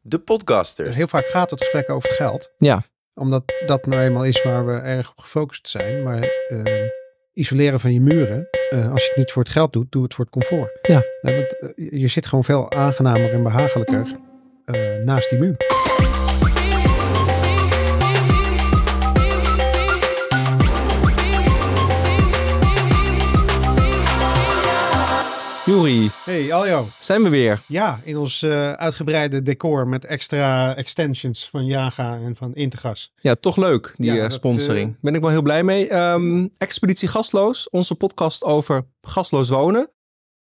De podcasters. Heel vaak gaat het gesprek over het geld. Ja. Omdat dat nou eenmaal is waar we erg op gefocust zijn. Maar eh, isoleren van je muren, eh, als je het niet voor het geld doet, doe het voor het comfort. Ja. Nee, want eh, je zit gewoon veel aangenamer en behagelijker eh, naast die muur. Juri, Hey Aljo. zijn we weer. Ja, in ons eh, uitgebreide decor met extra extensions van Jaga en van Intergas. Ja, toch leuk, die Ja, eh, dat, sponsoring. Ben ik wel heel blij mee. Ehm, Expeditie Gasloos, onze podcast over gasloos wonen.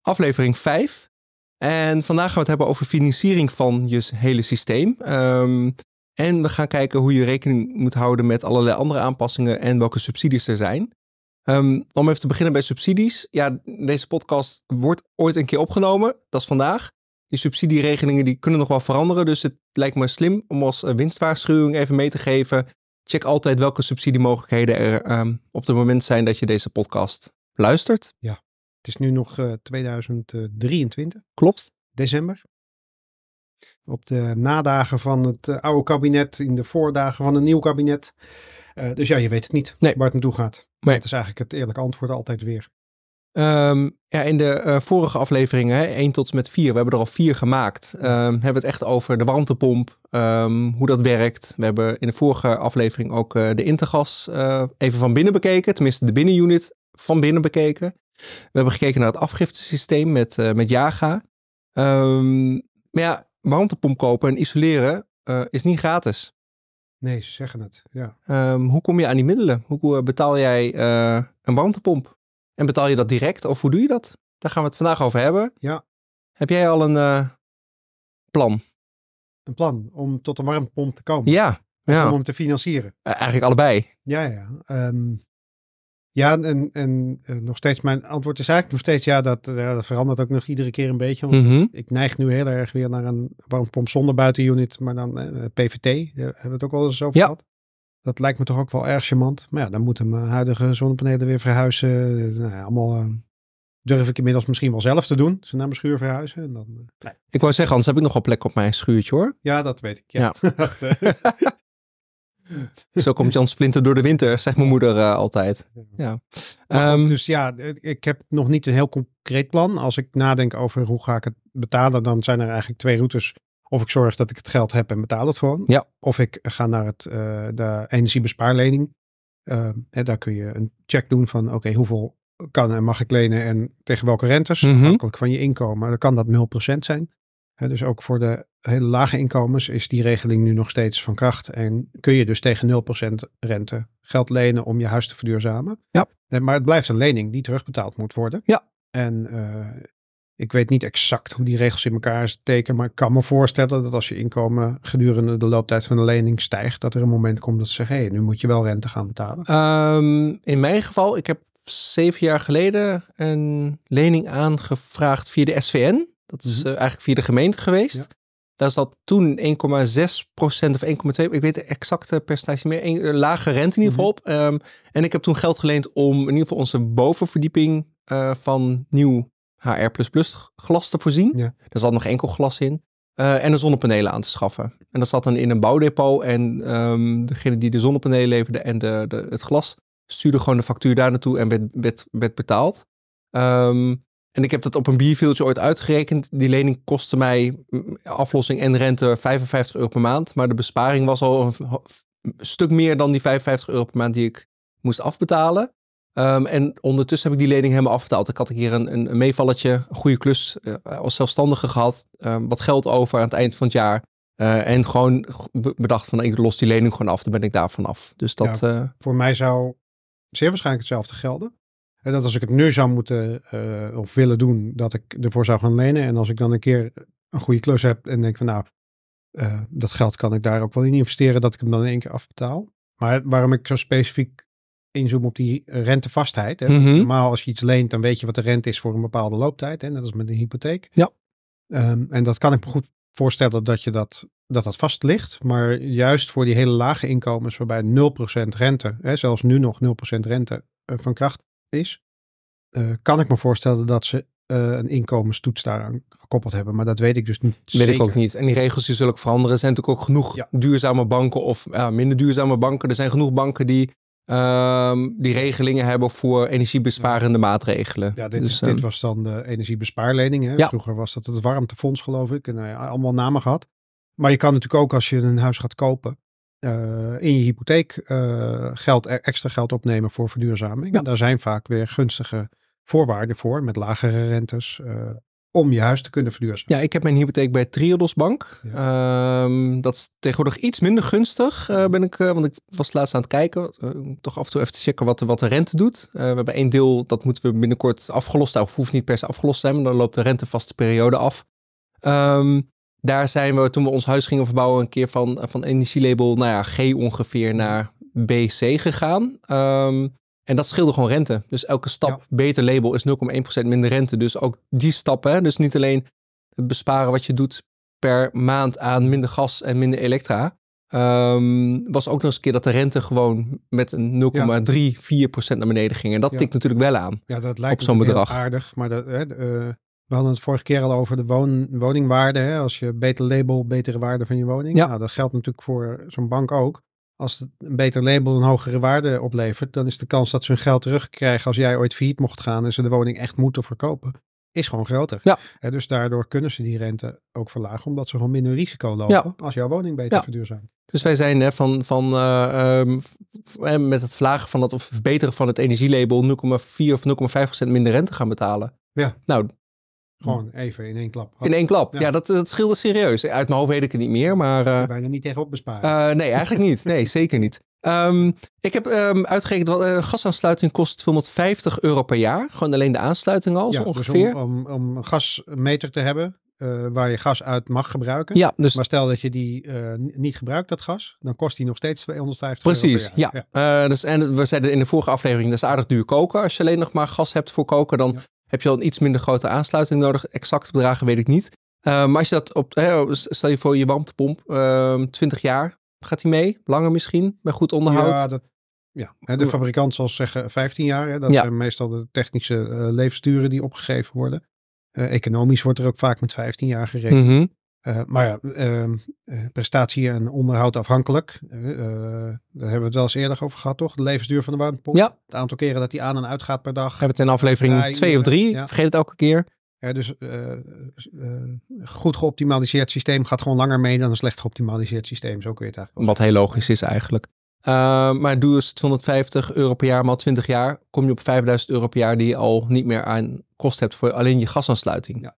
Aflevering 5. En vandaag gaan we het hebben over financiering van je hele systeem. Ehm, en we gaan kijken hoe je rekening moet houden met allerlei andere aanpassingen en welke subsidies er zijn. Ehm, om even te beginnen bij subsidies. Ja, deze podcast wordt ooit een keer opgenomen. Dat is vandaag. Die subsidieregelingen die kunnen nog wel veranderen. Dus het lijkt me slim om als eh, winstwaarschuwing even mee te geven. Check altijd welke subsidiemogelijkheden er ehm, op het moment zijn dat je deze podcast luistert. Het is nu nog eh, 2023, Klopt? december. Op de nadagen van het eh, oude kabinet, in de voordagen van een nieuw kabinet. Eh, dus ja, je weet het niet Nee. waar het naartoe gaat. Nee. Dat is eigenlijk het eerlijke antwoord altijd weer. Ehm, ja, in de eh, vorige afleveringen, hè, 1 tot en met 4, we hebben er al vier gemaakt, ehm, hebben we het echt over de warmtepomp, ehm, hoe dat werkt. We hebben in de vorige aflevering ook de Intergas even van binnen bekeken, tenminste de binnenunit van binnen bekeken. We hebben gekeken naar het afgiftesysteem met, met Jaga. Maar ja, warmtepomp kopen en isoleren eh, is niet gratis. Nee, ze zeggen het. Ja. Ehm, hoe kom je aan die middelen? Hoe eh, betaal jij eh, een warmtepomp? En betaal je dat direct of hoe doe je dat? Daar gaan we het vandaag over hebben. Ja. Heb jij al een plan? Een plan om tot een warmtepomp te komen. Ja, om hem te financieren. Eigenlijk allebei. Ja, ja. Ehm, ja, en, en eh, nog steeds, mijn antwoord is eigenlijk nog steeds ja, dat, eh, dat verandert ook nog iedere keer een beetje. Want Mhm. ik neig nu heel erg weer naar een warmtepomp zonder buitenunit, maar dan eh, PVT. Daar hebben we het ook wel eens over Ja. gehad. Dat lijkt me toch ook wel erg charmant. Maar ja, dan moeten mijn huidige zonnepanelen weer verhuizen. Nou ja, allemaal durf ik inmiddels misschien wel zelf te doen. Ze naar mijn schuur verhuizen. En dan, nee. Ik wou zeggen, anders heb ik nog wel plek op mijn schuurtje hoor. Ja, dat weet ik. Ja. Dat, Zo komt Jan Splinter door de winter, zegt mijn moeder eh, altijd. Ja. Ehm, dus ja, ik heb nog niet een heel concreet plan. Als ik nadenk over hoe ga ik het betalen, dan zijn er eigenlijk twee routes. Of ik zorg dat ik het geld heb en betaal het gewoon. Ja. Of ik ga naar het, eh, de energiebespaarlening. Eh, hè, daar kun je een check doen van oké, hoeveel kan en mag ik lenen en tegen welke rentes. Mhm. Afhankelijk van je inkomen. Dan kan dat 0% zijn. Dus ook voor de hele lage inkomens is die regeling nu nog steeds van kracht. En kun je dus tegen 0% rente geld lenen om je huis te verduurzamen. Ja. Nee, maar het blijft een lening die terugbetaald moet worden. Ja. En eh, ik weet niet exact hoe die regels in elkaar steken, maar ik kan me voorstellen dat als je inkomen gedurende de looptijd van de lening stijgt, dat er een moment komt dat ze zeggen, hé, hey, nu moet je wel rente gaan betalen. Ehm, in mijn geval, ik heb zeven jaar geleden een lening aangevraagd via de SVN. Dat is Mhm. eh, eigenlijk via de gemeente geweest. Ja. Daar zat toen 1,6% of 1,2%, ik weet de exacte percentage niet meer, een, een lage rente in ieder geval op. Ehm, en ik heb toen geld geleend om in ieder geval onze bovenverdieping eh, van nieuw HR++ glas te voorzien. Ja. Er zat nog enkel glas in. eh, en de zonnepanelen aan te schaffen. En dat zat dan in een bouwdepot. En ehm, degene die de zonnepanelen leverde en de, de, het glas stuurde gewoon de factuur daar naartoe en werd, werd, werd betaald. Ehm, en ik heb dat op een bierveeltje ooit uitgerekend. Die lening kostte mij mm, aflossing en rente 55 euro per maand. Maar de besparing was al een, stuk meer dan die 55 euro per maand die ik moest afbetalen. Ehm, en ondertussen heb ik die lening helemaal afbetaald. Ik had een keer een, een, een meevalletje, een goede klus eh, als zelfstandige gehad. ehm, wat geld over aan het eind van het jaar. Eh, en gewoon be- bedacht van ik los die lening gewoon af. Dan ben ik daar vanaf. Dus dat... eh, Voor mij zou zeer waarschijnlijk hetzelfde gelden. En dat als ik het nu zou moeten eh, of willen doen, dat ik ervoor zou gaan lenen. En als ik dan een keer een goede klus heb en denk van nou, eh, dat geld kan ik daar ook wel in investeren, dat ik hem dan in één keer afbetaal. Maar waarom ik zo specifiek inzoom op die rentevastheid. Hè? Mhm. Normaal als je iets leent, dan weet je wat de rente is voor een bepaalde looptijd. Hè? Net als met een hypotheek. Ja. Ehm, en dat kan ik me goed voorstellen dat je dat, dat dat vast ligt. Maar juist voor die hele lage inkomens, waarbij 0% rente, hè, zelfs nu nog 0% rente eh, van kracht is, eh, kan ik me voorstellen dat ze eh, een inkomenstoets daaraan gekoppeld hebben. Maar dat weet ik dus niet Weet ik ook niet. En die regels die zullen ook veranderen. Er zijn natuurlijk ook genoeg Ja. duurzame banken of ja, minder duurzame banken. Er zijn genoeg banken die, ehm, die regelingen hebben voor energiebesparende maatregelen. Ja, dit, Dus, is, ehm, dit was dan de energiebespaarlening. Hè? Ja. Vroeger was dat het warmtefonds, geloof ik. En nou ja, allemaal namen gehad. Maar je kan natuurlijk ook als je een huis gaat kopen, in je hypotheek eh, geld, e- extra geld opnemen voor verduurzaming. Ja. En daar zijn vaak weer gunstige voorwaarden voor, met lagere rentes, eh, om je huis te kunnen verduurzamen. Ja, ik heb mijn hypotheek bij Triodos Bank. Ja. Ehm, dat is tegenwoordig iets minder gunstig, eh, ben ik, eh, want ik was laatst aan het kijken. eh, toch af en toe even te checken wat, de- wat de rente doet. Eh, we hebben één deel, dat moeten we binnenkort afgelost, of hoeft niet per se afgelost te zijn, maar dan loopt de rentevaste periode af. Ehm, daar zijn we, toen we ons huis gingen verbouwen, een keer van, van energielabel, nou ja, G ongeveer naar BC gegaan. Ehm, en dat scheelde gewoon rente. Dus elke stap Ja. beter label is 0,1% minder rente. Dus ook die stappen, dus niet alleen het besparen wat je doet per maand aan minder gas en minder elektra. ehm, was ook nog eens een keer dat de rente gewoon met een 0,34% naar beneden ging. En dat Ja. tikt natuurlijk wel aan. Ja, dat lijkt Op zo'n bedrag. aardig. Maar dat, hè, eh, we hadden het vorige keer al over de woon, woningwaarde. Hè? Als je beter label, betere waarde van je woning. Ja. Nou, dat geldt natuurlijk voor zo'n bank ook. Als het een beter label een hogere waarde oplevert, dan is de kans dat ze hun geld terugkrijgen als jij ooit failliet mocht gaan en ze de woning echt moeten verkopen, is gewoon groter. Ja. Hè, dus daardoor kunnen ze die rente ook verlagen, omdat ze gewoon minder risico lopen Ja. als jouw woning beter Ja. verduurzaamt. Dus wij zijn hè, van, van, eh, ehm, eh, met het verlagen van het of verbeteren van het energielabel 0,4 of 0,5% minder rente gaan betalen. Ja. Nou, Gewoon even in één klap. in één klap. Ja, Ja. dat, dat scheelde serieus. Uit mijn hoofd weet ik het niet meer, maar... eh, bijna niet tegenop besparen. Eh, nee, eigenlijk niet. Nee, zeker niet. Ehm, ik heb ehm, uitgerekend, wat een gasaansluiting kost 250 euro per jaar. Gewoon alleen de aansluiting al, zo dus ongeveer. om, om, om een gasmeter te hebben eh, waar je gas uit mag gebruiken. ja, dus Maar stel dat je die eh, n- niet gebruikt, dat gas, dan kost die nog steeds 250 precies. euro per Ja. Eh, dus, en we zeiden in de vorige aflevering, dat is aardig duur koken. Als je alleen nog maar gas hebt voor koken, dan Ja. Heb je al een iets minder grote aansluiting nodig. Exacte bedragen weet ik niet. Eh, maar als je dat op, hè, stel je voor je warmtepomp, ehm 20 jaar, gaat die mee? Langer misschien, bij goed onderhoud? Ja, dat, ja. Hè, de fabrikant zal zeggen 15 jaar. Hè, dat Ja. zijn meestal de technische eh, levensduren die opgegeven worden. Eh, economisch wordt er ook vaak met 15 jaar gerekend. Mhm. Eh, maar ja, ehm, eh, prestatie en onderhoud afhankelijk. Eh, daar hebben we het wel eens eerder over gehad, toch? De levensduur van de warmtepomp. Ja, Het aantal keren dat die aan en uit gaat per dag. hebben we het in aflevering 2 of 3. ja. Vergeet het elke keer. Hè, dus goed geoptimaliseerd systeem gaat gewoon langer mee dan een slecht geoptimaliseerd systeem. Zo kun je het eigenlijk Wat heel logisch is eigenlijk. Maar doe eens 250 euro per jaar maal 20 jaar. Kom je op 5000 euro per jaar die je al niet meer aan kost hebt voor alleen je gasaansluiting. Ja.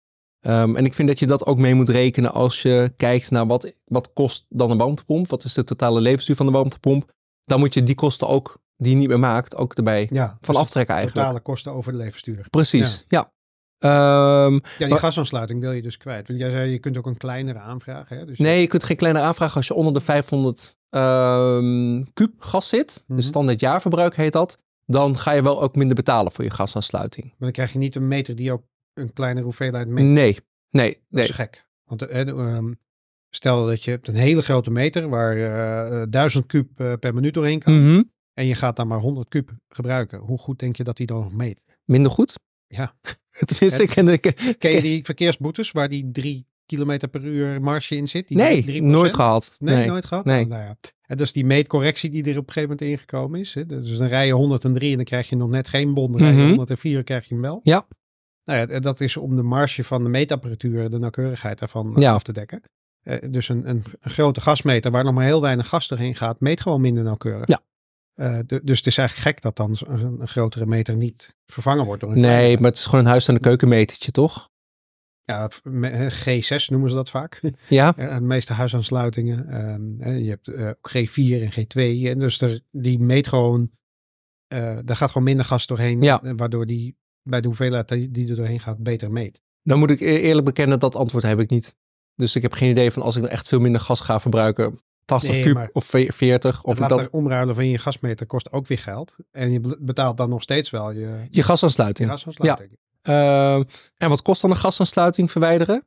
Um, en ik vind dat je dat ook mee moet rekenen als je kijkt naar wat, wat kost dan een warmtepomp. Wat is de totale levensduur van de warmtepomp. Dan moet je die kosten ook, die je niet meer maakt, ook erbij Ja, van dus aftrekken eigenlijk. Totale kosten over de levensduur. Precies, ja. ja. Um, Ja, die maar- gasaansluiting wil je dus kwijt. Want jij zei, je kunt ook een kleinere aanvragen. Hè? Dus Nee, je kunt geen kleine aanvraag als je onder de 500 ehm kub gas zit. Mhm. Dus standaard jaarverbruik heet dat. Dan ga je wel ook minder betalen voor je gasaansluiting. Maar dan krijg je niet een meter die ook een kleinere hoeveelheid meet. Nee, nee, Dat nee. is gek. Want eh, ehm, stel dat je hebt een hele grote meter waar eh, 1000 kub per minuut doorheen kan. Mhm. En je gaat dan maar 100 kub gebruiken. Hoe goed denk je dat die dan nog meet? Minder goed? Ja. Tenminste, ik ken de... Ken je die verkeersboetes waar die 3 kilometer per uur marge in zit? Die Nee, 3%? nooit gehad. Nee, Nee. nooit gehad? Nee. Nou ja. En dat is die meetcorrectie die er op een gegeven moment ingekomen is. Hè? Dus dan rij je 103 en dan krijg je nog net geen bon. Dan rij je Mhm. 104 krijg je hem wel. Ja. Nou ja, dat is om de marge van de meetapparatuur, de nauwkeurigheid daarvan Ja. af te dekken. Eh, dus een, een, een grote gasmeter waar nog maar heel weinig gas doorheen gaat, meet gewoon minder nauwkeurig. Ja. Eh, dus het is eigenlijk gek dat dan een, een grotere meter niet vervangen wordt door een Nee, maar het is gewoon een huis aan de keukenmetertje, toch? Ja, me- G6 noemen ze dat vaak. Ja? De meeste huisaansluitingen. Ehm, je hebt eh, ook G4 en G2. En dus er, die meet gewoon. eh daar gaat gewoon minder gas doorheen. Ja. eh, Waardoor die bij de hoeveelheid die er doorheen gaat beter meet. Dan moet ik e- eerlijk bekennen, dat antwoord heb ik niet. Dus ik heb geen idee van als ik nou echt veel minder gas ga verbruiken. 80 Nee, kub of ve- 40. Of later dan omruilen van je gasmeter kost ook weer geld. En je be- betaalt dan nog steeds wel je, je je gasaansluiting. gasaansluiting. Ehm, en wat kost dan een gasaansluiting verwijderen?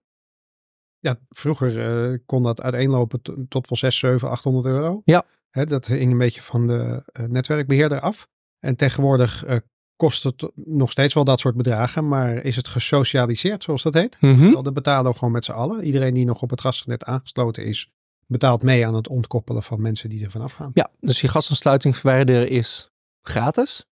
Ja, vroeger eh, kon dat uiteenlopen to- tot wel 6, 7, 800 euro. Ja. Hè, dat hing een beetje van de eh, netwerkbeheerder af. En tegenwoordig eh, kost het nog steeds wel dat soort bedragen, maar is het gesocialiseerd, zoals dat heet? Dat betalen we gewoon met z'n allen. Iedereen die nog op het gasnet aangesloten is, betaalt mee aan het ontkoppelen van mensen die er vanaf gaan. Ja, dus je gasaansluiting verwijderen is gratis.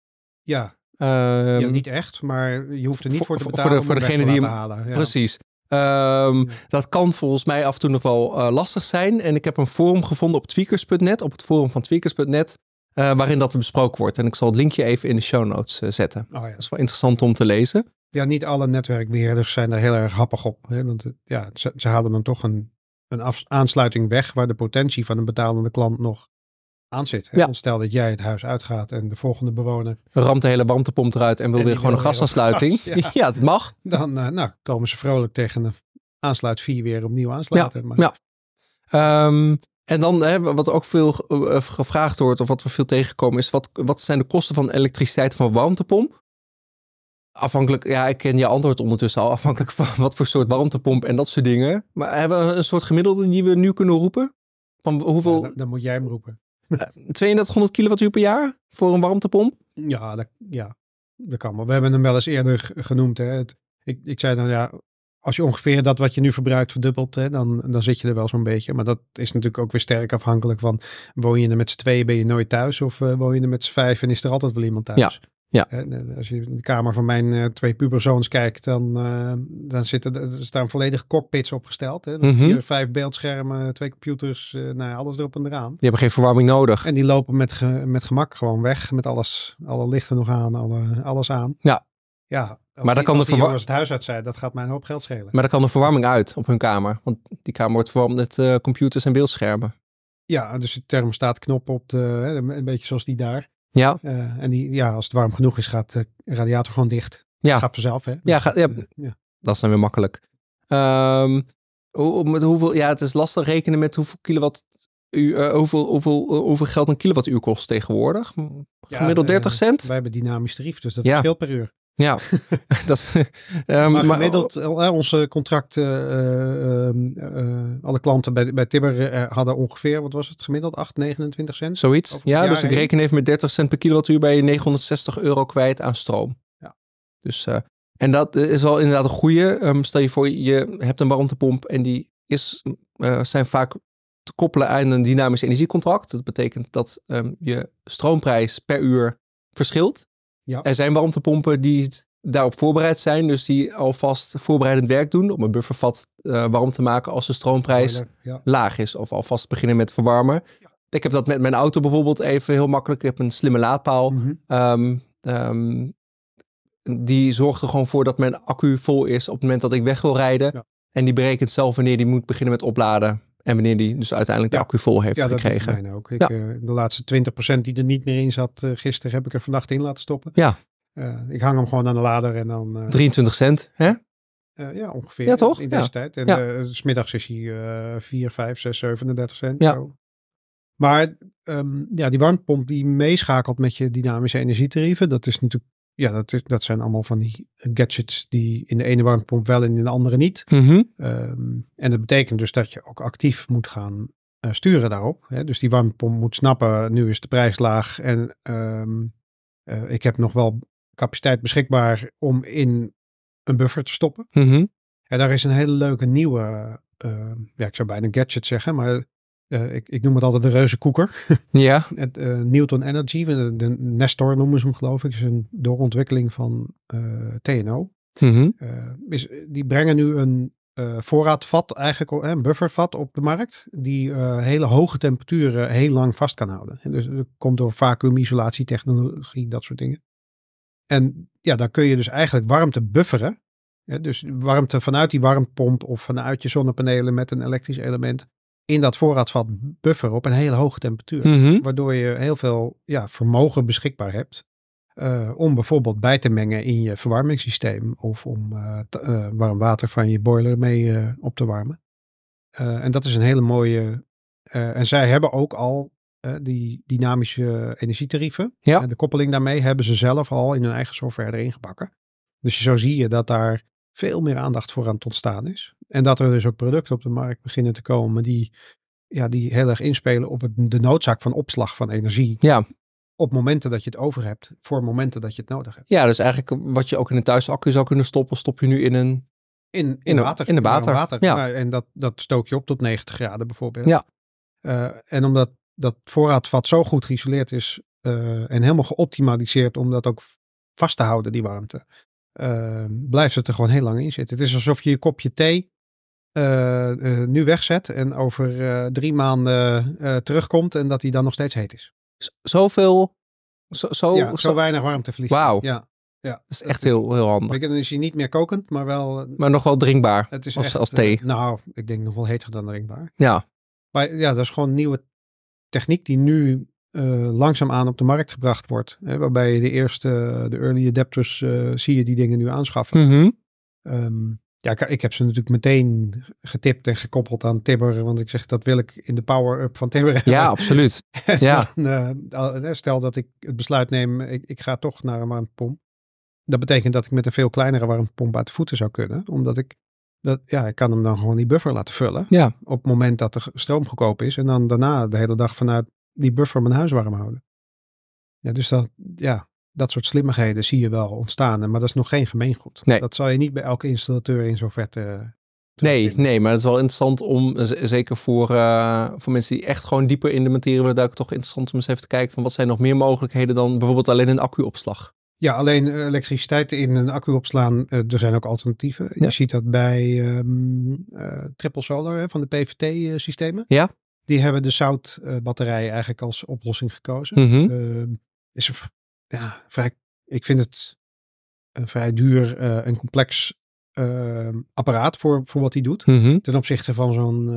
Ja, Ehm, ja niet echt, maar je hoeft er niet voor- voor, te voor betalen de- voor degene die laten halen. Ja. Precies. Ehm, Ja. Dat kan volgens mij af en toe nog wel eh, lastig zijn. En ik heb een forum gevonden op tweakers.net, op het forum van tweakers.net, eh, waarin dat besproken wordt. En ik zal het linkje even in de show notes eh, zetten. Oh, ja. Dat is wel interessant om te lezen. ja, niet alle netwerkbeheerders zijn daar heel erg happig op. Hè? Want het- ja, ze, ze halen dan toch een, een af- aansluiting weg waar de potentie van een betalende klant nog aan zit. Hè? Ja. Stel dat jij het huis uitgaat en de volgende bewoner, Ramt de hele warmtepomp eruit en wil En weer gewoon een wil gasaansluiting. gas, ja. ja, dat mag. dan eh, nou, komen ze vrolijk tegen een aansluit 4 weer opnieuw aansluiten. maar, ja. Ehm, en dan, hè, wat ook veel eh, gevraagd wordt, of wat we veel tegenkomen, is wat, wat zijn de kosten van elektriciteit van een warmtepomp? Afhankelijk, ja, ik ken je antwoord ondertussen al, afhankelijk van wat voor soort warmtepomp en dat soort dingen. Maar hebben we een soort gemiddelde die we nu kunnen roepen? Van hoeveel? dan, dan moet jij hem roepen. 3200 kilowattuur per jaar voor een warmtepomp? Ja, dat, ja, dat kan wel. We hebben hem wel eens eerder genoemd. Hè. Het, ik, ik zei dan ja, als je ongeveer dat wat je nu verbruikt verdubbelt, hè, dan, dan zit je er wel zo'n beetje. Maar dat is natuurlijk ook weer sterk afhankelijk van, woon je er met z'n tweeën, ben je nooit thuis? Of eh, woon je er met z'n vijf en is er altijd wel iemand thuis? Ja, ja. En als je in de kamer van mijn eh, twee puberzoons kijkt, dan, eh, dan zitten er staan volledige cockpits opgesteld. Hè, met vier, vijf beeldschermen, twee computers, eh, nou ja, alles erop en eraan. Die hebben geen verwarming nodig. En die lopen met, ge- met gemak gewoon weg. Met alles, alle lichten nog aan, alle, alles aan. Ja. Ja. Als Maar dan die, kan als de jongens het huis uit zijn, dat gaat mij een hoop geld schelen. Maar dan kan de verwarming uit op hun kamer. Want die kamer wordt verwarmd met eh, computers en beeldschermen. Ja, dus de thermostaatknop op de, een beetje zoals die daar. Ja, Eh, en die, ja, als het warm genoeg is, gaat de radiator gewoon dicht. ja. Gaat vanzelf, hè? Ja, ga- ja. eh, ja. Dat is dan weer makkelijk. Ehm, hoe, met hoeveel, ja, het is lastig rekenen met hoeveel kilowatt u, hoeveel, hoeveel, hoeveel geld een kilowattuur kost tegenwoordig. Gemiddeld eh, 30 cent. Wij hebben dynamisch tarief, dus dat Ja. scheelt per uur. Ja, dat is. ehm, Maar gemiddeld, eh, onze contracten, eh, ehm, eh, alle klanten bij, bij eh, hadden ongeveer, wat was het gemiddeld? 8, 29 cent? Zoiets. Ja, dus ik reken even met 30 cent per kilowattuur ben je 960 euro kwijt aan stroom. Ja. Dus, eh, en dat is wel inderdaad een goede. Ehm, stel je voor, je hebt een warmtepomp en die is, eh, zijn vaak te koppelen aan een dynamisch energiecontract. Dat betekent dat je stroomprijs per uur verschilt. Ja. Er zijn warmtepompen die daarop voorbereid zijn, dus die alvast voorbereidend werk doen om een buffervat eh, warm te maken als de stroomprijs Boiler, Ja. laag is. Of alvast beginnen met verwarmen. Ik heb dat met mijn auto bijvoorbeeld even heel makkelijk. Ik heb een slimme laadpaal. Mhm. Ehm, ehm, die zorgt er gewoon voor dat mijn accu vol is op het moment dat ik weg wil rijden. Ja. En die berekent zelf wanneer die moet beginnen met opladen. En wanneer die dus uiteindelijk Ja. de accu vol heeft Ja, dat gekregen. ook. Ik, Ja. eh, de laatste 20% die er niet meer in zat eh, gisteren, heb ik er vannacht in laten stoppen. Ja. Eh, ik hang hem gewoon aan de lader en dan... eh, 23 cent, hè? ja, ongeveer. Ja, toch? In deze tijd. En smiddags is hij eh 4, 5, 6, 37 cent. Ja. Zo. Maar ehm, ja, die warmtepomp die meeschakelt met je dynamische energietarieven, dat is natuurlijk... Ja, dat, is, dat zijn allemaal van die gadgets die in de ene warmtepomp wel en in de andere niet. Mhm. Ehm, en dat betekent dus dat je ook actief moet gaan eh, sturen daarop. Hè? Dus die warmtepomp moet snappen, nu is de prijs laag en ehm, eh, ik heb nog wel capaciteit beschikbaar om in een buffer te stoppen. Mhm. En daar is een hele leuke nieuwe, eh, ja ik zou bijna gadget zeggen, maar eh, ik, ik noem het altijd de reuze koeker. Ja. Het, eh, Newton Energy, de, de Nestor noemen ze hem geloof ik, is een doorontwikkeling van eh, TNO. Mhm. Is, die brengen nu een voorraadvat, eigenlijk een buffervat op de markt, die hele hoge temperaturen heel lang vast kan houden. En dus dat komt door vacuumisolatietechnologie, dat soort dingen. En ja, dan kun je dus eigenlijk warmte bufferen. Ja, dus warmte vanuit die warmpomp of vanuit je zonnepanelen met een elektrisch element in dat voorraadvat bufferen op een hele hoge temperatuur Mhm. waardoor je heel veel ja, vermogen beschikbaar hebt. eh, om bijvoorbeeld bij te mengen in je verwarmingssysteem of om eh, eh, warm water van je boiler mee op te warmen. En dat is een hele mooie. en zij hebben ook al die dynamische energietarieven. Ja. En de koppeling daarmee hebben ze zelf al in hun eigen software erin gebakken. Dus zo zie je dat daar veel meer aandacht voor aan het ontstaan is. En dat er dus ook producten op de markt beginnen te komen die, ja, die heel erg inspelen op het, de noodzaak van opslag van energie. Ja. op momenten dat je het over hebt, voor momenten dat je het nodig hebt. Ja, dus eigenlijk wat je ook in een thuisaccu zou kunnen stoppen, stop je nu in een... In, in, water. in de water, ja. Nou, en dat, dat stook je op tot 90 graden bijvoorbeeld. Ja. Eh, en omdat dat voorraadvat zo goed geïsoleerd is eh, en helemaal geoptimaliseerd om dat ook vast te houden, die warmte, eh, blijft het er gewoon heel lang in zitten. Het is alsof je je kopje thee eh, eh, nu wegzet en over eh, drie maanden terugkomt en dat die dan nog steeds heet is. z- Zoveel... Zo, zo, ja, zo, zo- weinig warmteverlies. Wauw. Ja, ja. dat is echt heel, heel handig. Je, Dan is hij niet meer kokend, maar wel... Maar nog wel drinkbaar. Het is als, echt, als thee. nou, ik denk nog wel heter dan drinkbaar. Ja. Maar ja, dat is gewoon nieuwe techniek die nu eh langzaamaan op de markt gebracht wordt. Hè, waarbij je de eerste, de early adapters, zie je die dingen nu aanschaffen. Mhm. Ehm, ja, ik, ik heb ze natuurlijk meteen getipt en gekoppeld aan Tibber. Want ik zeg, dat wil ik in de power-up van Tibber hebben. Ja, absoluut. En ja. eh, stel dat ik het besluit neem, ik, ik ga toch naar een warmtepomp. Dat betekent dat ik met een veel kleinere warmtepomp uit de voeten zou kunnen. Omdat ik, dat, ja, ik kan hem dan gewoon die buffer laten vullen. Ja. Op het moment dat de stroom goedkoop is. En dan daarna de hele dag vanuit die buffer mijn huis warm houden. Ja, dus dat, ja, dat soort slimmigheden zie je wel ontstaan. Maar dat is nog geen gemeengoed. Nee. Dat zal je niet bij elke installateur in zo'n verte... eh, Nee, nee, maar het is wel interessant om, z- zeker voor, eh, voor mensen die echt gewoon dieper in de materie willen duiken, toch interessant om eens even te kijken van wat zijn nog meer mogelijkheden dan bijvoorbeeld alleen een accuopslag. Ja, alleen eh, elektriciteit in een accu opslaan, eh, er zijn ook alternatieven. Ja. Je ziet dat bij ehm, eh, Triple Solar hè, van de PVT-systemen. Ja. Die hebben de zoutbatterij eigenlijk als oplossing gekozen. Mhm. Ehm, is er, ja, vrij, ik vind het een vrij duur eh, en complex ehm, apparaat voor, voor wat hij doet. Mhm. Ten opzichte van zo'n,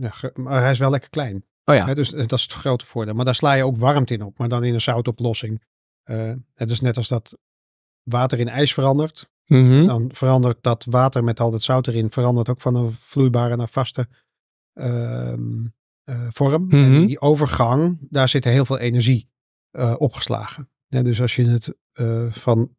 eh, ja, maar hij is wel lekker klein. Oh ja. Dus dat is het grote voordeel. Maar daar sla je ook warmte in op, maar dan in een zoutoplossing. Eh het is net als dat water in ijs verandert. Mhm. Dan verandert dat water met al dat zout erin, verandert ook van een vloeibare naar vaste ehm, eh, vorm. En Mhm. die overgang, daar zit heel veel energie eh, opgeslagen. Ja, dus als je het eh, van,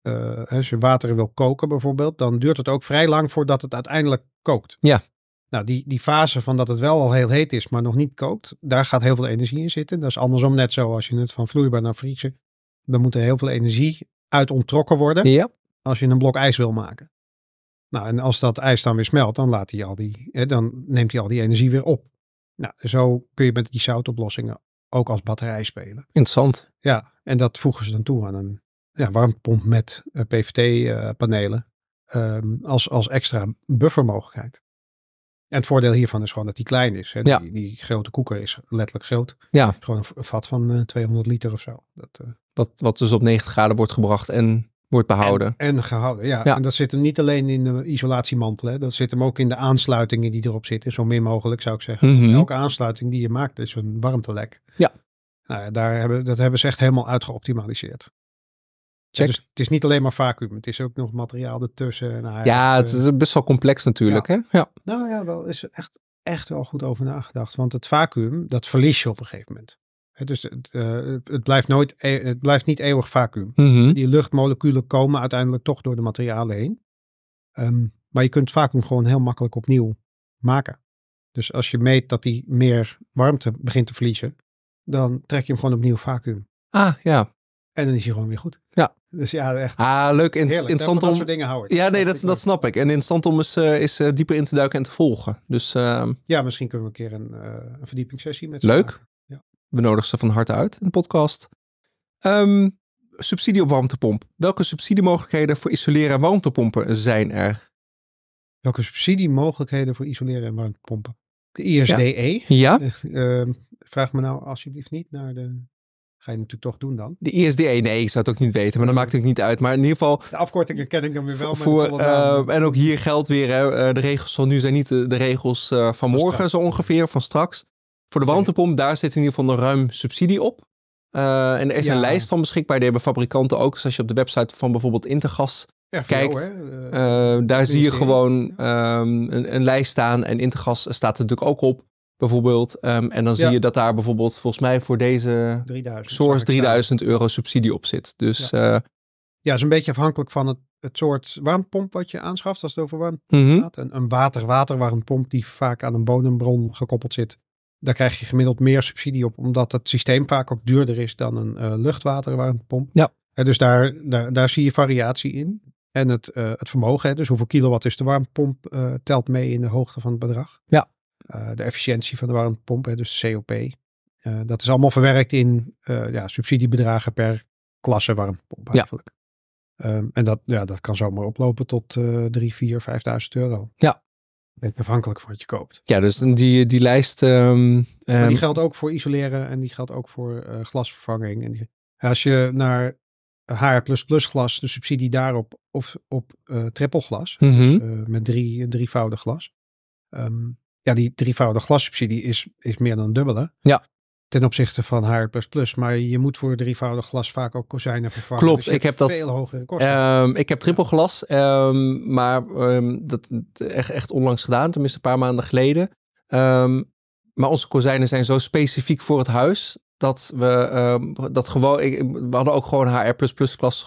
eh, als je water wil koken bijvoorbeeld, dan duurt het ook vrij lang voordat het uiteindelijk kookt. Ja. Nou, die, die fase van dat het wel al heel heet is, maar nog niet kookt, daar gaat heel veel energie in zitten. Dat is andersom net zo als je het van vloeibaar naar vriezen. Dan moet er heel veel energie uit onttrokken worden Ja. als je een blok ijs wil maken. Nou, en als dat ijs dan weer smelt, dan, laat hij al die, hè, dan neemt hij al die energie weer op. Nou, zo kun je met die zoutoplossingen ook als batterij spelen. Interessant. Ja, en dat voegen ze dan toe aan een ja, warmtepomp met PVT-panelen ehm, als, als extra buffermogelijkheid. En het voordeel hiervan is gewoon dat die klein is. Hè. Ja. Die, die grote koeker is letterlijk groot. Ja. Gewoon een vat van eh, 200 liter of zo. Dat, eh, Wat, wat dus op 90 graden wordt gebracht en wordt behouden. En, en gehouden, ja. Ja. En dat zit hem niet alleen in de isolatiemantel. Hè. Dat zit hem ook in de aansluitingen die erop zitten. Zo min mogelijk zou ik zeggen. Mhm. Elke aansluiting die je maakt is een warmtelek. Ja. Nou, ja, daar hebben, dat hebben ze echt helemaal uitgeoptimaliseerd. Check. Dus het is niet alleen maar vacuüm. Het is ook nog materiaal ertussen. Ja, het eh, is best wel complex natuurlijk. Hè? Ja. Nou ja, wel is echt, echt wel goed over nagedacht. Want het vacuüm, dat verlies je op een gegeven moment. Dus het, het, blijft nooit, e- het blijft niet eeuwig vacuüm. Mhm. Die luchtmoleculen komen uiteindelijk toch door de materialen heen. Ehm, maar je kunt vacuüm gewoon heel makkelijk opnieuw maken. Dus als je meet dat die meer warmte begint te verliezen, dan trek je hem gewoon opnieuw vacuüm. Ah, ja. En dan is hij gewoon weer goed. Ja. Dus ja, echt Ah, leuk. In, heerlijk. interessant dat soort dingen hou ik. Ja, nee, dat, dat snap ik. En interessant om eens, eh, eens eh, dieper in te duiken en te volgen. Dus ehm. Ja, misschien kunnen we een keer een, een verdiepingssessie met Leuk. maken. We nodigen ze van harte uit in de podcast. Ehm, subsidie op warmtepomp. Welke subsidiemogelijkheden voor isoleren en warmtepompen zijn er? Welke subsidiemogelijkheden voor isoleren en warmtepompen? De ISDE. Ja, Eh, ehm, vraag me nou alsjeblieft niet naar de... Ga je natuurlijk toch doen dan. de ISDE. Nee, ik zou het ook niet weten, maar dat maakt het niet uit. Maar in ieder geval, De afkortingen ken ik dan weer wel. voor, volle naam- eh, en ook hier geldt weer, hè, eh, de regels van nu zijn niet de, de regels eh, van morgen zo ongeveer, van straks. Voor de warmtepomp, daar zit in ieder geval een ruim subsidie op. Eh, en er is Ja. een lijst van beschikbaar, die hebben fabrikanten ook. Dus als je op de website van bijvoorbeeld Intergas kijkt, hè, eh, Eh, daar zie je gewoon ehm, een, een lijst staan en Intergas staat er natuurlijk ook op, bijvoorbeeld. Ehm, en dan zie je dat daar bijvoorbeeld volgens mij voor deze 3000. zag source ik staan. 3000 euro subsidie op zit. Dus ja. Ja, is een beetje afhankelijk van het, het soort warmtepomp wat je aanschaft. Als het over warmte mhm. gaat. Een, een water-water die vaak aan een bodembron gekoppeld zit. Daar krijg je gemiddeld meer subsidie op, omdat het systeem vaak ook duurder is dan een uh, luchtwaterwarmtepomp. Ja. En dus daar, daar, daar zie je variatie in. En het, uh, het vermogen, hè, dus hoeveel kilowatt is de warmtepomp, uh, telt mee in de hoogte van het bedrag. Ja. de efficiëntie van de warmtepomp, hè, dus COP. dat is allemaal verwerkt in ja, subsidiebedragen per klasse warmtepomp eigenlijk. Ja. Um, en dat, ja, dat kan zomaar oplopen tot uh, 3, 4, 5.000 euro. Ja. Afhankelijk van wat je koopt. Ja, dus die, die lijst. Um, maar die geldt ook voor isoleren en die geldt ook voor uh, glasvervanging. En die, als je naar HR glas, de subsidie daarop, of op uh, trippelglas, mm -hmm. dus, uh, met drie, drievoudig glas. Um, ja, die drievoudig glassubsidie is, is meer dan dubbele. Ja. Ten opzichte van HR++. Maar je moet voor drievoudig glas vaak ook kozijnen vervangen. Klopt, dus ik heb dat. Veel hogere kosten. Um, ik heb trippelglas, um, maar um, dat echt, echt onlangs gedaan, tenminste een paar maanden geleden. maar onze kozijnen zijn zo specifiek voor het huis dat we dat gewoon. Ik, we hadden ook gewoon HR++ klas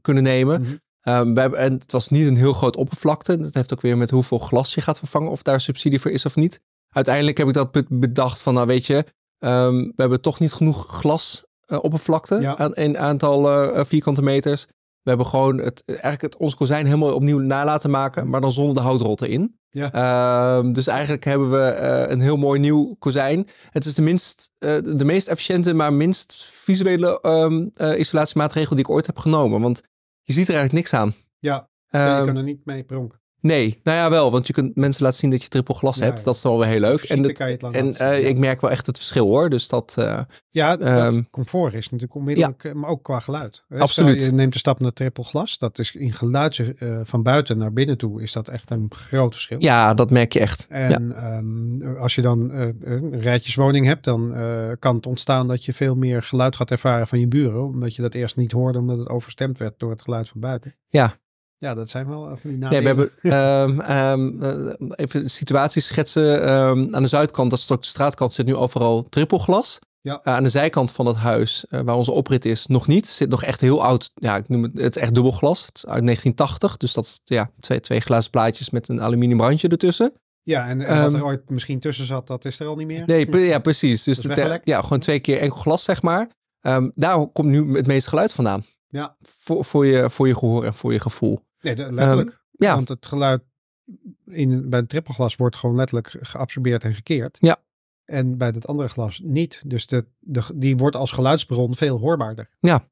kunnen nemen. Um, we hebben, en het was niet een heel groot oppervlakte. Dat heeft ook weer met hoeveel glas je gaat vervangen, of daar subsidie voor is of niet. Uiteindelijk heb ik dat bedacht van, nou weet je, um, we hebben toch niet genoeg glas uh, oppervlakte Ja. aan een aantal uh, vierkante meters. We hebben gewoon het, eigenlijk het, ons kozijn helemaal opnieuw na laten maken, maar dan zonder de houtrotten in. Ja. Um, dus eigenlijk hebben we uh, een heel mooi nieuw kozijn. Het is de, minst, uh, de meest efficiënte, maar minst visuele um, uh, isolatiemaatregel die ik ooit heb genomen. Want je ziet er eigenlijk niks aan. Ja, je kan er niet mee pronken. Nee, nou ja, wel. Want je kunt mensen laten zien dat je triple glas Ja, hebt. Dat is wel weer heel leuk. En, en uh, ja. ik merk wel echt het verschil hoor. Dus dat, uh, Ja, dat Ehm, comfort is natuurlijk onmiddellijk, eh, maar ook qua geluid. Hè, Absoluut. stel Je neemt de stap naar triple glas. Dat is in geluid eh, van buiten naar binnen toe is dat echt een groot verschil. ja, dat merk je echt. ja. En ehm, als je dan eh, een rijtjeswoning hebt, dan eh, kan het ontstaan dat je veel meer geluid gaat ervaren van je buren. Omdat je dat eerst niet hoorde, omdat het overstemd werd door het geluid van buiten. Ja. Ja, dat zijn wel van die Nee, we hebben ehm, eh, even situaties schetsen. Ehm, aan de zuidkant, dat is ook de straatkant, zit nu overal trippelglas. Ja. Eh, aan de zijkant van het huis, eh, waar onze oprit is, nog niet. Zit nog echt heel oud. Ja, ik noem het, het is echt dubbelglas. Het is uit 1980. Dus dat is ja, twee, twee glazen plaatjes met een aluminium randje ertussen. Ja, en, en wat er ooit misschien tussen zat, dat is er al niet meer. Nee, ja, precies. Dus het, ja, gewoon twee keer enkel glas, zeg maar. Daar komt nu het meeste geluid vandaan. Ja. Voor, voor, je, voor je gehoor en voor je gevoel. Nee, de- letterlijk. Ehm, ja. Want het geluid in, bij het trippelglas wordt gewoon letterlijk geabsorbeerd en gekeerd. Ja. En bij het andere glas niet. Dus de, de, die wordt als geluidsbron veel hoorbaarder. Ja,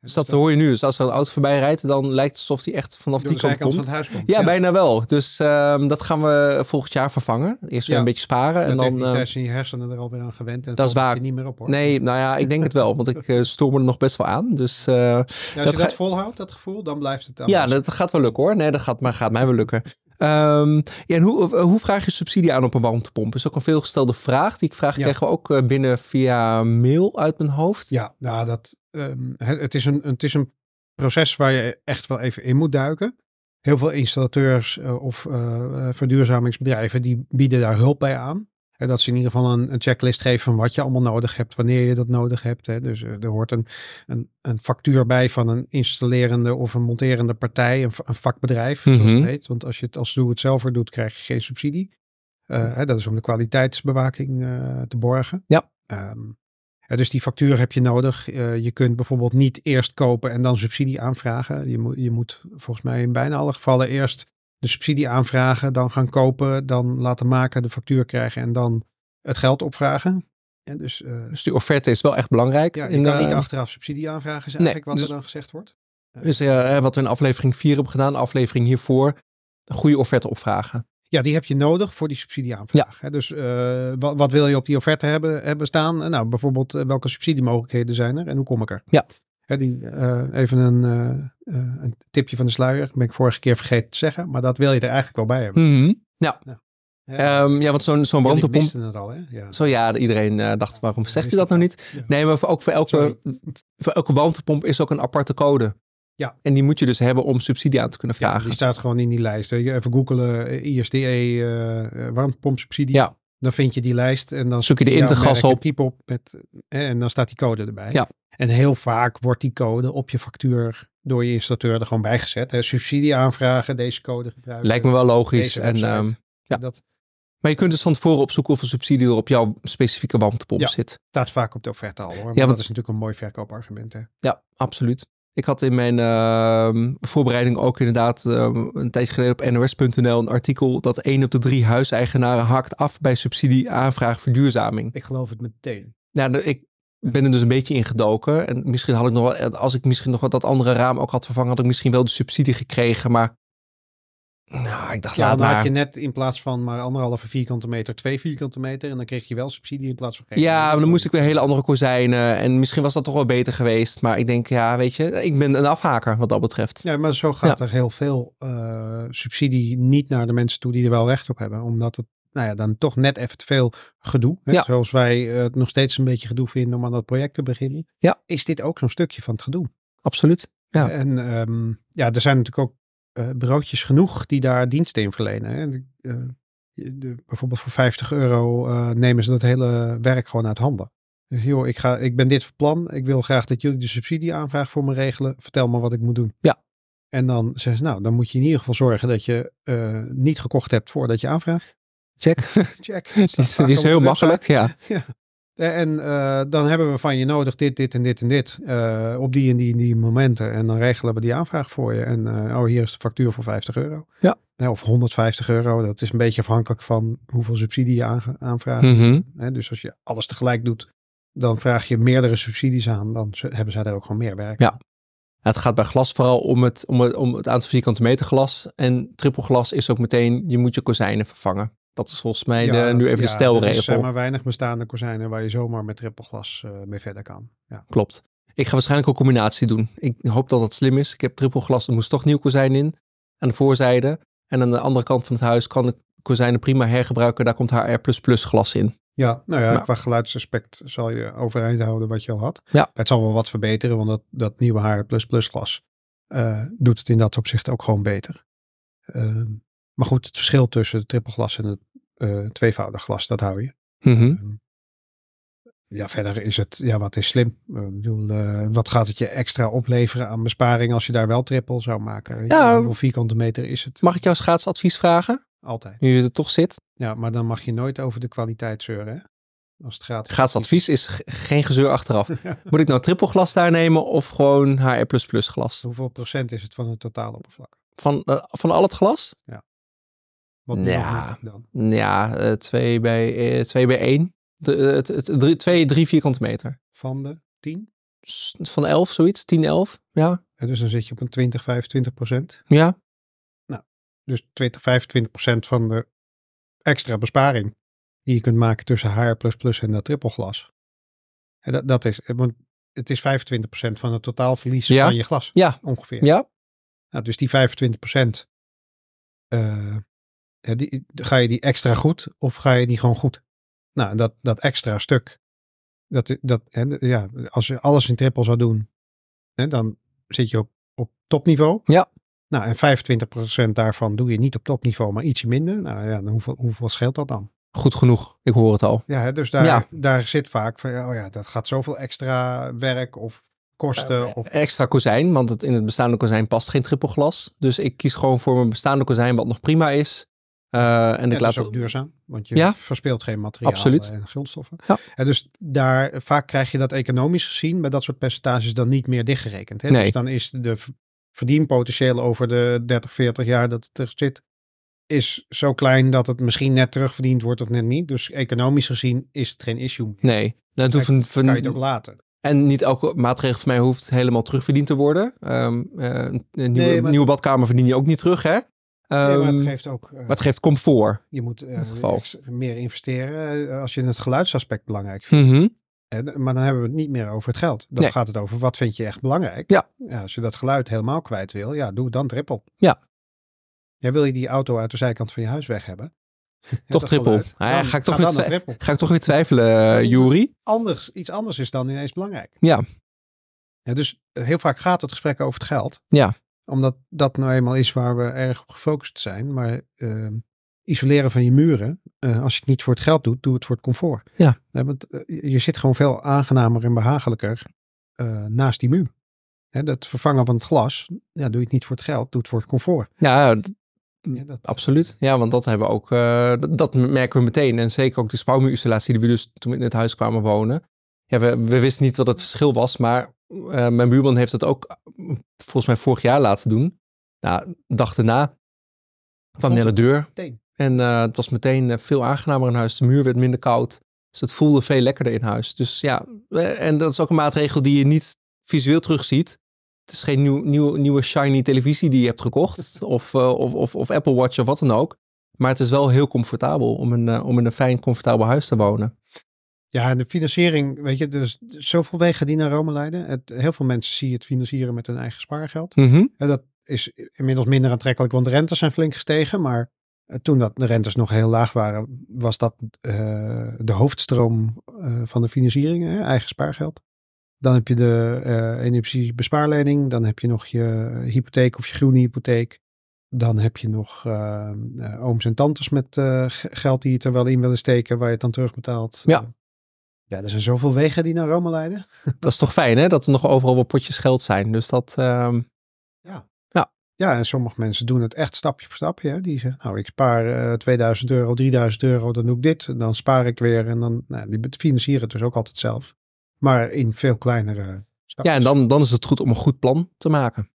dus dat hoor je nu. Dus als er een auto voorbij rijdt, dan lijkt het alsof die echt vanaf die kant komt. van het huis komt. Ja, bijna wel. Dus ehm, dat gaan we volgend jaar vervangen. Eerst weer Ja. een beetje sparen. En En dan, dan eh, zijn je hersenen er alweer aan gewend. En Dat is waar. je niet meer op hoor. nee, nou ja, ik denk het wel. Want ik uh, stoor me er nog best wel aan. Dus eh, Ja, als dat je dat volhoudt, dat gevoel, dan blijft het ja, dat gaat wel lukken hoor. Nee, dat gaat, maar gaat mij wel lukken. Ehm, ja, en hoe, hoe vraag je subsidie aan op een warmtepomp? is ook een veelgestelde vraag. Die vraag Ja. krijgen we ook eh, binnen via mail uit mijn hoofd. Ja, nou, dat, ehm, het, het, is een, het is een proces waar je echt wel even in moet duiken. Heel veel installateurs eh, of eh, eh, verduurzamingsbedrijven die bieden daar hulp bij aan. En dat ze in ieder geval een, een checklist geven van wat je allemaal nodig hebt, wanneer je dat nodig hebt. Hè. Dus er hoort een, een, een factuur bij van een installerende of een monterende partij, een, va- een vakbedrijf, zoals Mhm. het heet. Want als je het als doe-het-zelver doet, krijg je geen subsidie. Hè, dat is om de kwaliteitsbewaking te borgen. Ja. Ehm, ja, dus die factuur heb je nodig. Eh, je kunt bijvoorbeeld niet eerst kopen en dan subsidie aanvragen. Je moet, je moet volgens mij in bijna alle gevallen eerst de subsidie aanvragen, dan gaan kopen, dan laten maken, de factuur krijgen en dan het geld opvragen. En dus eh, Dus die offerte is wel echt belangrijk. ja, je in, kan eh, niet achteraf subsidie aanvragen, is nee, eigenlijk wat dus- er dan gezegd wordt. Dus wat we in aflevering 4 hebben gedaan, de aflevering hiervoor, een goede offerte opvragen. Ja, die heb je nodig voor die subsidieaanvraag. Hè? Dus eh, wat, wat wil je op die offerte hebben, hebben staan? Nou, bijvoorbeeld eh, welke subsidiemogelijkheden zijn er en hoe kom ik er? Ja. Hè, die, eh, even een, een tipje van de sluier. Ben ik vorige keer vergeten te zeggen, maar dat wil je er eigenlijk wel bij hebben. Mhm. Ja. Hè? Ehm, ja, want zo'n zo'n warmtepomp. wisten het al, hè? Ja. Zo ja, iedereen dacht, waarom zegt hij dat nou niet? Ja. Nee, maar voor, ook voor elke, Sorry. voor elke warmtepomp is ook een aparte code. Ja. En die moet je dus hebben om subsidie aan te kunnen Ja, vragen. die staat gewoon in die lijst. hè. Je Even googelen ISDE eh, warmtepompsubsidie. Ja. Dan vind je die lijst en dan Zoek je de intergas op. Type op met, en dan staat die code erbij. Ja. En heel vaak wordt die code op je factuur door je installateur er gewoon bijgezet. Hè. Subsidie aanvragen, deze code gebruiken. Lijkt me wel logisch. En, ehm, ja. Dat, Maar je kunt dus van tevoren opzoeken of een subsidie er op jouw specifieke warmtepomp Ja. zit. Staat vaak op de offerte al hoor. Maar Ja, dat want- is natuurlijk een mooi verkoopargument. Hè? Ja, absoluut. Ik had in mijn ehm, voorbereiding ook inderdaad ehm, een tijdje geleden op nos.nl een artikel dat één op de drie huiseigenaren hakt af bij subsidieaanvraag verduurzaming. Ik geloof het meteen. Nou, ik ben er dus een beetje in gedoken. En misschien had ik nog wel, als ik misschien nog wat dat andere raam ook had vervangen, had ik misschien wel de subsidie gekregen. Maar nou, ik dacht, Ja, laat dan maar. had je net in plaats van maar anderhalve vierkante meter, twee vierkante meter. En dan kreeg je wel subsidie in plaats van. Ja, maar dan moest ik weer hele andere kozijnen. En misschien was dat toch wel beter geweest. Maar ik denk, ja, weet je, ik ben een afhaker wat dat betreft. Ja, maar zo gaat er heel veel eh, subsidie niet naar de mensen toe die er wel recht op hebben. Omdat het, nou ja, dan toch net even te veel gedoe. Hè? Ja. Zoals wij het nog steeds een beetje gedoe vinden om aan dat project te beginnen. Ja. Is dit ook zo'n stukje van het gedoe? Absoluut. Ja. En ehm, ja, er zijn natuurlijk ook bureautjes genoeg die daar diensten in verlenen. Hè? De- eh, de- bijvoorbeeld voor 50 euro eh, nemen ze dat hele werk gewoon uit handen. Dus joh, ik, ga, ik ben dit van plan. Ik wil graag dat jullie de subsidieaanvraag voor me regelen. Vertel me wat ik moet doen. Ja. En dan zeggen ze, nou, dan moet je in ieder geval zorgen dat je niet gekocht hebt voordat je aanvraagt. Check. Check. Het is, het is heel makkelijk, ja. En eh, dan hebben we van je nodig dit, dit en dit en dit. eh, op die en die en die momenten. En dan regelen we die aanvraag voor je. En eh, oh, hier is de factuur voor 50 euro. Ja. Of 150 euro. Dat is een beetje afhankelijk van hoeveel subsidie je aanvraagt. Hè, dus als je alles tegelijk doet, dan vraag je meerdere subsidies aan. Dan hebben zij daar ook gewoon meer werk. Ja. Het gaat bij glas vooral om het, om het, om het aantal vierkante meter glas. En trippelglas is ook meteen, je moet je kozijnen vervangen. Dat is volgens mij de, Ja, nu even de stelregel. Er zijn maar weinig bestaande kozijnen waar je zomaar met trippelglas eh mee verder kan. Ja. Klopt. Ik ga waarschijnlijk een combinatie doen. Ik hoop dat dat slim is. Ik heb trippelglas, er moest toch nieuw kozijn in. Aan de voorzijde. En aan de andere kant van het huis kan ik kozijnen prima hergebruiken. Daar komt HR++ glas in. Ja, nou ja, Maar- qua geluidsaspect zal je overeind houden wat je al had. Ja. Het zal wel wat verbeteren, want dat, dat nieuwe HR++ glas eh, doet het in dat opzicht ook gewoon beter. Ehm, maar goed, het verschil tussen het trippelglas en het eh, tweevoudig glas, dat hou je. Mhm. Ehm, ja, verder is het, ja, wat is slim? Eh, Ik bedoel, eh, wat gaat het je extra opleveren aan besparing als je daar wel trippel zou maken? Ja. Hoeveel vierkante meter is het? Mag ik jouw schaatsadvies vragen? Altijd. Nu je er toch zit. Ja, maar dan mag je nooit over de kwaliteit zeuren, hè? Als het gaat. Schaatsadvies is geen gezeur achteraf. Moet ik nou trippelglas daar nemen of gewoon HR++ glas? Hoeveel procent is het van het totaaloppervlak? Van, van al het glas? Wat Ja. nog niet dan? Ja, eh, twee bij, eh, twee bij één. De, eh, het, het, drie, twee, drie vierkante meter. Van de 10? S- Van 11, zoiets. 10, 11. Ja. En dus dan zit je op een 20, 25 procent. Ja. Dus 20, 25 procent van de extra besparing die je kunt maken tussen HR++ en dat trippelglas. En dat, dat is, want het is 25 procent van het totaalverlies Ja. van je glas. Ja. Ongeveer. Ja. Nou, dus die 25 procent, eh, ja, die, ga je die extra goed of ga je die gewoon goed? Nou, dat, dat extra stuk, dat, dat, hè, ja, als je alles in trippel zou doen, hè, dan zit je op, op topniveau. Ja. Nou, en 25% daarvan doe je niet op topniveau, maar ietsje minder. Nou ja, dan hoeveel, hoeveel scheelt dat dan? Goed genoeg. Ik hoor het al. Ja, hè, dus daar, Ja. daar zit vaak van, oh ja, dat gaat zoveel extra werk of kosten. Of, Extra kozijn, want het, in het bestaande kozijn past geen trippelglas. Dus ik kies gewoon voor mijn bestaande kozijn wat nog prima is. Eh, en ik dat is laat ook duurzaam, want je Ja. verspeelt geen materiaal Absoluut. en grondstoffen. Ja. En dus daar, vaak krijg je dat economisch gezien bij dat soort percentages dan niet meer dichtgerekend. Hè? Nee. Dus dan is de verdienpotentieel over de 30, 40 jaar dat het er zit, is zo klein dat het misschien net terugverdiend wordt of net niet. Dus economisch gezien is het geen issue meer. Nee. Dat hoeft een, Kan je het ook laten. En niet elke maatregel van mij hoeft helemaal terugverdiend te worden. Ehm, eh, een nieuwe, Nee, maar- nieuwe badkamer verdien je ook niet terug, hè? Nee, maar Ehm, het geeft ook... eh, maar het geeft comfort. je moet eh, het geval. meer investeren eh, als je het geluidsaspect belangrijk vindt. Mhm. Maar dan hebben we het niet meer over het geld. Dan Nee. gaat het over wat vind je echt belangrijk. Ja. als je dat geluid helemaal kwijt wil, ja, doe het dan trippel. Ja. Ja, wil je die auto uit de zijkant van je huis weg hebben? Toch trippel. Ah ja, ga ik toch weer. Ga ik toch weer twijfelen, eh Juri? Anders, iets anders is dan ineens belangrijk. Ja. Ja, dus heel vaak gaat het gesprek over het geld. Ja. Omdat dat nou eenmaal is waar we erg op gefocust zijn. Maar eh, isoleren van je muren, eh, als je het niet voor het geld doet, doe het voor het comfort. Ja. want eh, je zit gewoon veel aangenamer en behagelijker eh, naast die muur. Hè, dat vervangen van het glas, ja, doe je het niet voor het geld, doe het voor het comfort. Ja, Ja, dat, Absoluut. Ja, want dat hebben we ook, dat- dat merken we meteen. En zeker ook de spouwmuurinstallatie die we dus toen we in het huis kwamen wonen. Ja, we, we wisten niet wat het verschil was, maar eh, mijn buurman heeft het ook volgens mij vorig jaar laten doen. Nou, dag daarna kwam hij naar de deur. meteen. En eh, het was meteen eh, veel aangenamer in huis. De muur werd minder koud. Dus het voelde veel lekkerder in huis. Dus ja, en dat is ook een maatregel die je niet visueel terugziet. Het is geen nieuw, nieuw, nieuwe shiny televisie die je hebt gekocht. Of, of, of, of Apple Watch of wat dan ook. Maar het is wel heel comfortabel om, een, om in een fijn, comfortabel huis te wonen. Ja, en de financiering, weet je, dus zoveel wegen die naar Rome leiden. Het, heel veel mensen zien het financieren met hun eigen spaargeld. En dat is inmiddels minder aantrekkelijk, want de rentes zijn flink gestegen. Maar eh, toen dat de rentes nog heel laag waren, was dat eh, de hoofdstroom eh, van de financiering, hè, eigen spaargeld. Dan heb je de eh energiebespaarlening, dan heb je nog je hypotheek of je groene hypotheek. Dan heb je nog ooms en tantes met geld die je er wel in willen steken, waar je het dan terugbetaalt. Ja. Ja, er zijn zoveel wegen die naar Rome leiden. Dat is toch fijn hè, dat er nog overal wel potjes geld zijn. Dus dat, ehm, Ja, en sommige mensen doen het echt stapje voor stapje. Hè? Die zeggen, nou, ik spaar eh 2000 euro, 3000 euro, dan doe ik dit. En dan spaar ik weer. En dan, nou, die financieren het dus ook altijd zelf. Maar in veel kleinere stapjes. ja, en dan, dan is het goed om een goed plan te maken.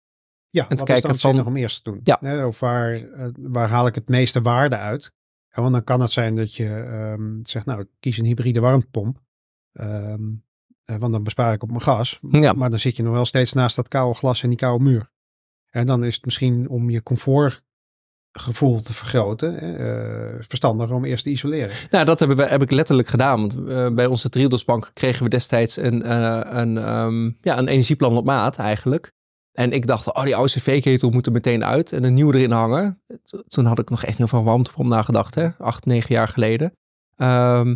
ja, en te wat kijken is dan van- om eerst te doen? Ja. Hè, Of waar, eh, waar haal ik het meeste waarde uit? Ja, want dan kan het zijn dat je ehm, zegt, nou, ik kies een hybride warmtepomp. Ehm, eh, want dan bespaar ik op mijn gas. Ja. Maar dan zit je nog wel steeds naast dat koude glas en die koude muur. En dan is het misschien om je comfortgevoel te vergroten, eh, verstandiger om eerst te isoleren. Nou, dat hebben we, heb ik letterlijk gedaan. Want eh, bij onze Triodosbank kregen we destijds een, een, ehm, ja, een energieplan op maat eigenlijk. En ik dacht, oh, die oude cv-ketel moet er meteen uit en een nieuwe erin hangen. To- Toen had ik nog echt niet over een warmtepomp nagedacht, hè? acht, negen jaar geleden. Ehm,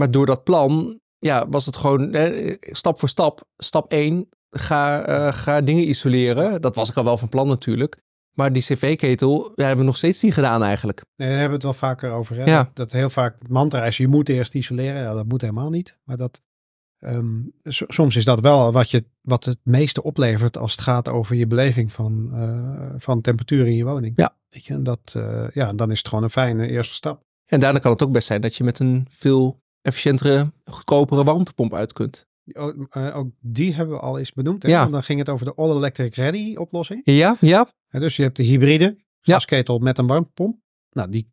maar door dat plan, ja, was het gewoon eh, stap voor stap. Stap 1, ga, eh, ga dingen isoleren. Dat was ik al wel van plan natuurlijk. Maar die cv-ketel ja, hebben we nog steeds niet gedaan eigenlijk. Nee, daar hebben we het wel vaker over. Hè? Ja. Dat, dat heel vaak het mantra is, je moet eerst isoleren. Ja, dat moet helemaal niet. Maar dat, ehm, so- soms is dat wel wat, je, wat het meeste oplevert als het gaat over je beleving van, eh, van temperatuur in je woning. Ja. Weet je, en dat, eh, ja, dan is het gewoon een fijne eerste stap. En daarna kan het ook best zijn dat je met een veel efficiëntere, goedkopere warmtepomp uit kunt. Ook, eh, ook die hebben we al eens benoemd. Ja. Dan ging het over de All Electric Ready oplossing. Ja, ja. Dus je hebt de hybride Ja. gasketel met een warmtepomp. Nou, die,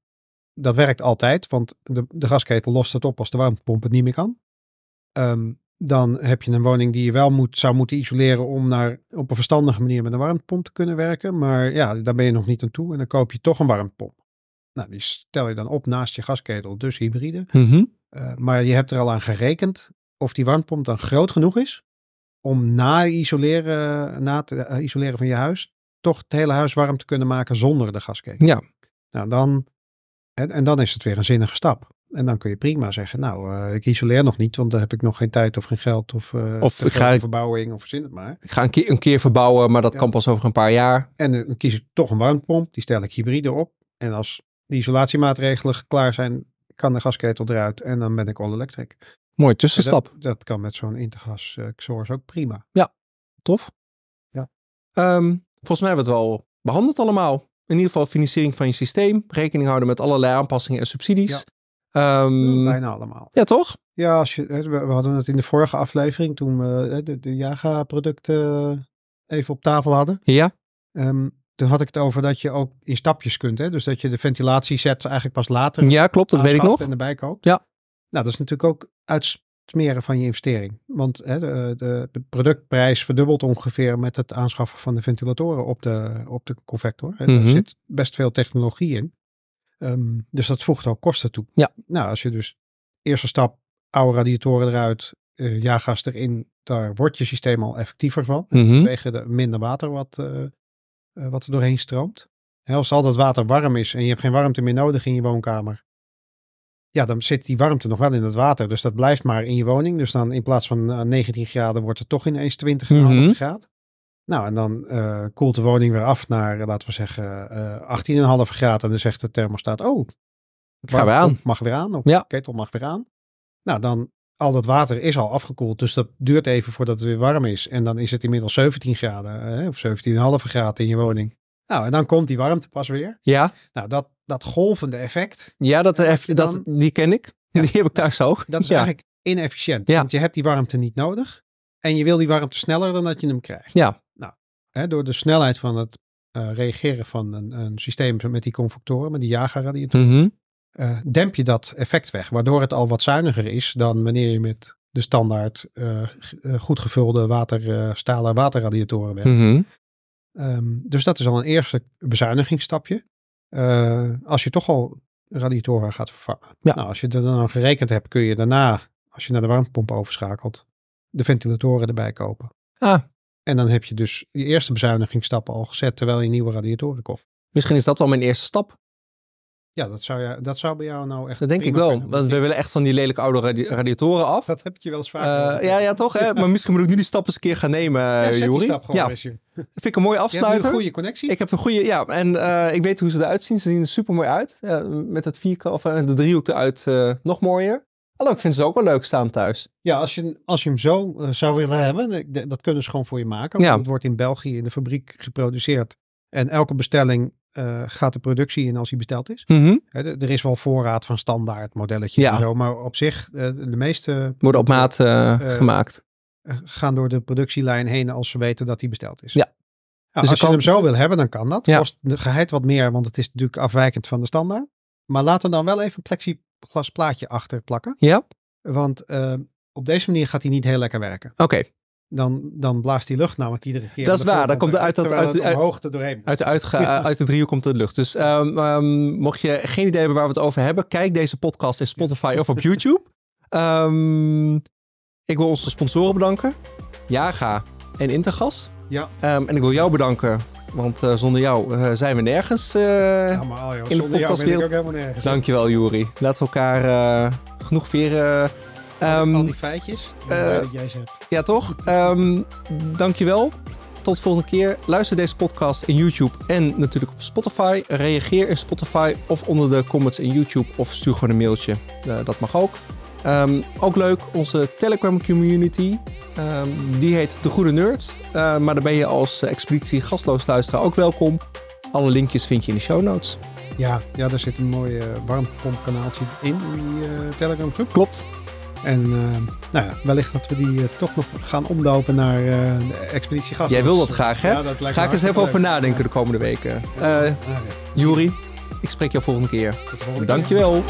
dat werkt altijd, want de, de gasketel lost het op als de warmtepomp het niet meer kan. Ehm, dan heb je een woning die je wel moet, zou moeten isoleren om naar, op een verstandige manier met een warmtepomp te kunnen werken. Maar ja, daar ben je nog niet aan toe en dan koop je toch een warmtepomp. Nou, die stel je dan op naast je gasketel, dus hybride. Mhm. Eh, maar je hebt er al aan gerekend of die warmtepomp dan groot genoeg is om na, isoleren, na het eh, isoleren van je huis toch het hele huis warm te kunnen maken zonder de gasketel. Ja. Nou, dan, en, en dan is het weer een zinnige stap. En dan kun je prima zeggen, nou, eh, ik isoleer nog niet, want dan heb ik nog geen tijd of geen geld of, eh Of ik ga- verbouwing of verzin het maar. Ik ga een keer, een keer verbouwen, maar dat Ja. kan pas over een paar jaar. En dan kies ik toch een warmtepomp, die stel ik hybride op. En als de isolatiemaatregelen klaar zijn, kan de gasketel eruit en dan ben ik all electric. Mooi En tussenstap. Dat, dat kan met zo'n Intergas eh, Source ook prima. Tof. Ja. Ehm, volgens mij hebben we het wel behandeld allemaal. In ieder geval financiering van je systeem. Rekening houden met allerlei aanpassingen en subsidies. Ja. Ehm, Bijna allemaal. ja, toch? Ja, als je, we, hadden het in de vorige aflevering toen we de, de Jaga-producten even op tafel hadden. Ja. Ehm, toen had ik het over dat je ook in stapjes kunt. Hè? Dus dat je de ventilatieset eigenlijk pas later Ja, klopt. Dat weet ik nog. en erbij koopt. Ja. Nou, dat is natuurlijk ook uitsmeren van je investering. Want hè, de, de, de productprijs verdubbelt ongeveer met het aanschaffen van de ventilatoren op de, op de convector. Hè. Mhm. Er zit best veel technologie in. Ehm, dus dat voegt ook kosten toe. Ja. Nou, als je dus eerste stap, oude radiatoren eruit, eh jaargas erin, daar wordt je systeem al effectiever van. Mhm. Vanwege de minder water wat, eh, eh, wat er doorheen stroomt. Als al dat water warm is en je hebt geen warmte meer nodig in je woonkamer. Ja, dan zit die warmte nog wel in het water. Dus dat blijft maar in je woning. Dus dan in plaats van eh, 19 graden wordt het toch ineens 20,5 Mhm. graden. Nou, en dan eh, koelt de woning weer af naar, eh, laten we zeggen, eh 18,5 graden. En dan zegt de thermostaat, oh, Ik ga weer aan. mag weer aan. Of Ja. ketel mag weer aan. Nou, dan al dat water is al afgekoeld. Dus dat duurt even voordat het weer warm is. En dan is het inmiddels 17 graden. eh, of 17,5 graden in je woning. Nou, en dan komt die warmte pas weer. Ja, Nou, dat, dat golvende effect, ja dat, eh, je dat, dan- die ken ik. Ja. Die heb ik thuis ook. dat is ja. eigenlijk inefficiënt. Ja. Want je hebt die warmte niet nodig. En je wil die warmte sneller dan dat je hem krijgt. Ja, Hè, door de snelheid van het eh, reageren van een, een systeem met die convectoren, met die jagerradiatoren, mhm. Eh, demp je dat effect weg. Waardoor het al wat zuiniger is dan wanneer je met de standaard eh, eh, goed gevulde water, stalen waterradiatoren werkt. Mhm. Ehm, dus dat is al een eerste bezuinigingsstapje. Als je toch al radiatoren gaat vervangen. Ja. Nou, als je er dan aan gerekend hebt, kun je daarna, als je naar de warmtepomp overschakelt, de ventilatoren erbij kopen. Ah, En dan heb je dus je eerste bezuinigingsstappen al gezet terwijl je nieuwe radiatoren koopt. misschien is dat wel mijn eerste stap. Ja, dat zou, je, dat zou bij jou nou echt. Dat denk ik wel. Want we willen echt van die lelijke oude radi- radiatoren af. Dat heb ik je wel eens Eh, vaker. ja, ja, toch? Hè? Maar misschien moet ik nu die stap eens een keer gaan nemen, ja, Jori. stap gewoon Ja, eens, vind ik een mooie afsluiter. een goede connectie. Ik heb een goede, ja, en eh, ik weet hoe ze eruit zien. Ze zien er super mooi uit. Ja, met het vierkant of eh, de driehoek eruit eh, nog mooier. Hallo, ik vind ze ook wel leuk staan thuis. Ja, als je, als je hem zo eh, zou willen hebben, dat kunnen ze gewoon voor je maken. Want Ja. het wordt in België in de fabriek geproduceerd. En elke bestelling eh, gaat de productie in als die besteld is. Mhm. Er er is wel voorraad van standaard modelletjes Ja. en zo. Maar op zich, eh, de meeste Worden op maat eh, gemaakt. gaan door de productielijn heen als ze weten dat die besteld is. Ja. Nou, Dus als je kan- hem zo wil hebben, dan kan dat. Ja. Kost de geheid wat meer, want het is natuurlijk afwijkend van de standaard. Maar laat er dan wel even een plexiglas plaatje achter plakken. Ja, Want op deze manier gaat hij niet heel lekker werken. oké. Dan, dan blaast die lucht namelijk iedere keer. Dat is de waar, dan komt er uit dat- uit- uit- omhoog er doorheen. Uit de, uit de driehoek komt de lucht. Dus ehm, ehm, mocht je geen idee hebben waar we het over hebben, kijk deze podcast in Spotify of op YouTube. Ehm, ik wil onze sponsoren bedanken. Jaga en Intergas. Ja, en ik wil jou bedanken, want eh, zonder jou eh, zijn we nergens. eh, ja maar al, joh, de zonder jou ben ik podcastwereld- ook helemaal nergens. Dankjewel, Juri. Laten we elkaar genoeg veren. Ehm, Al die feitjes die eh, dat jij zegt. Ja, toch? Ehm dankjewel. Tot de volgende keer. Luister deze podcast in YouTube en natuurlijk op Spotify. Reageer in Spotify of onder de comments in YouTube of stuur gewoon een mailtje. Eh, dat mag ook. Ehm, ook leuk, onze Telegram community. Die heet De Goede Nerds. Eh, maar daar ben je als expeditie gastloos luisteraar ook welkom. Alle linkjes vind je in de show notes. Ja, ja, daar zit een mooi eh, warmtepompkanaaltje in, in die eh, Telegram groep. Klopt. En eh, nou ja, wellicht dat we die eh, toch nog gaan omdopen naar eh, de expeditie gast. Jij wil dat graag, hè? Ja, dat lijkt Ga ik eens even over nadenken de komende weken. Ja. Juri, ik spreek jou volgende keer. Tot de volgende keer. Dankjewel.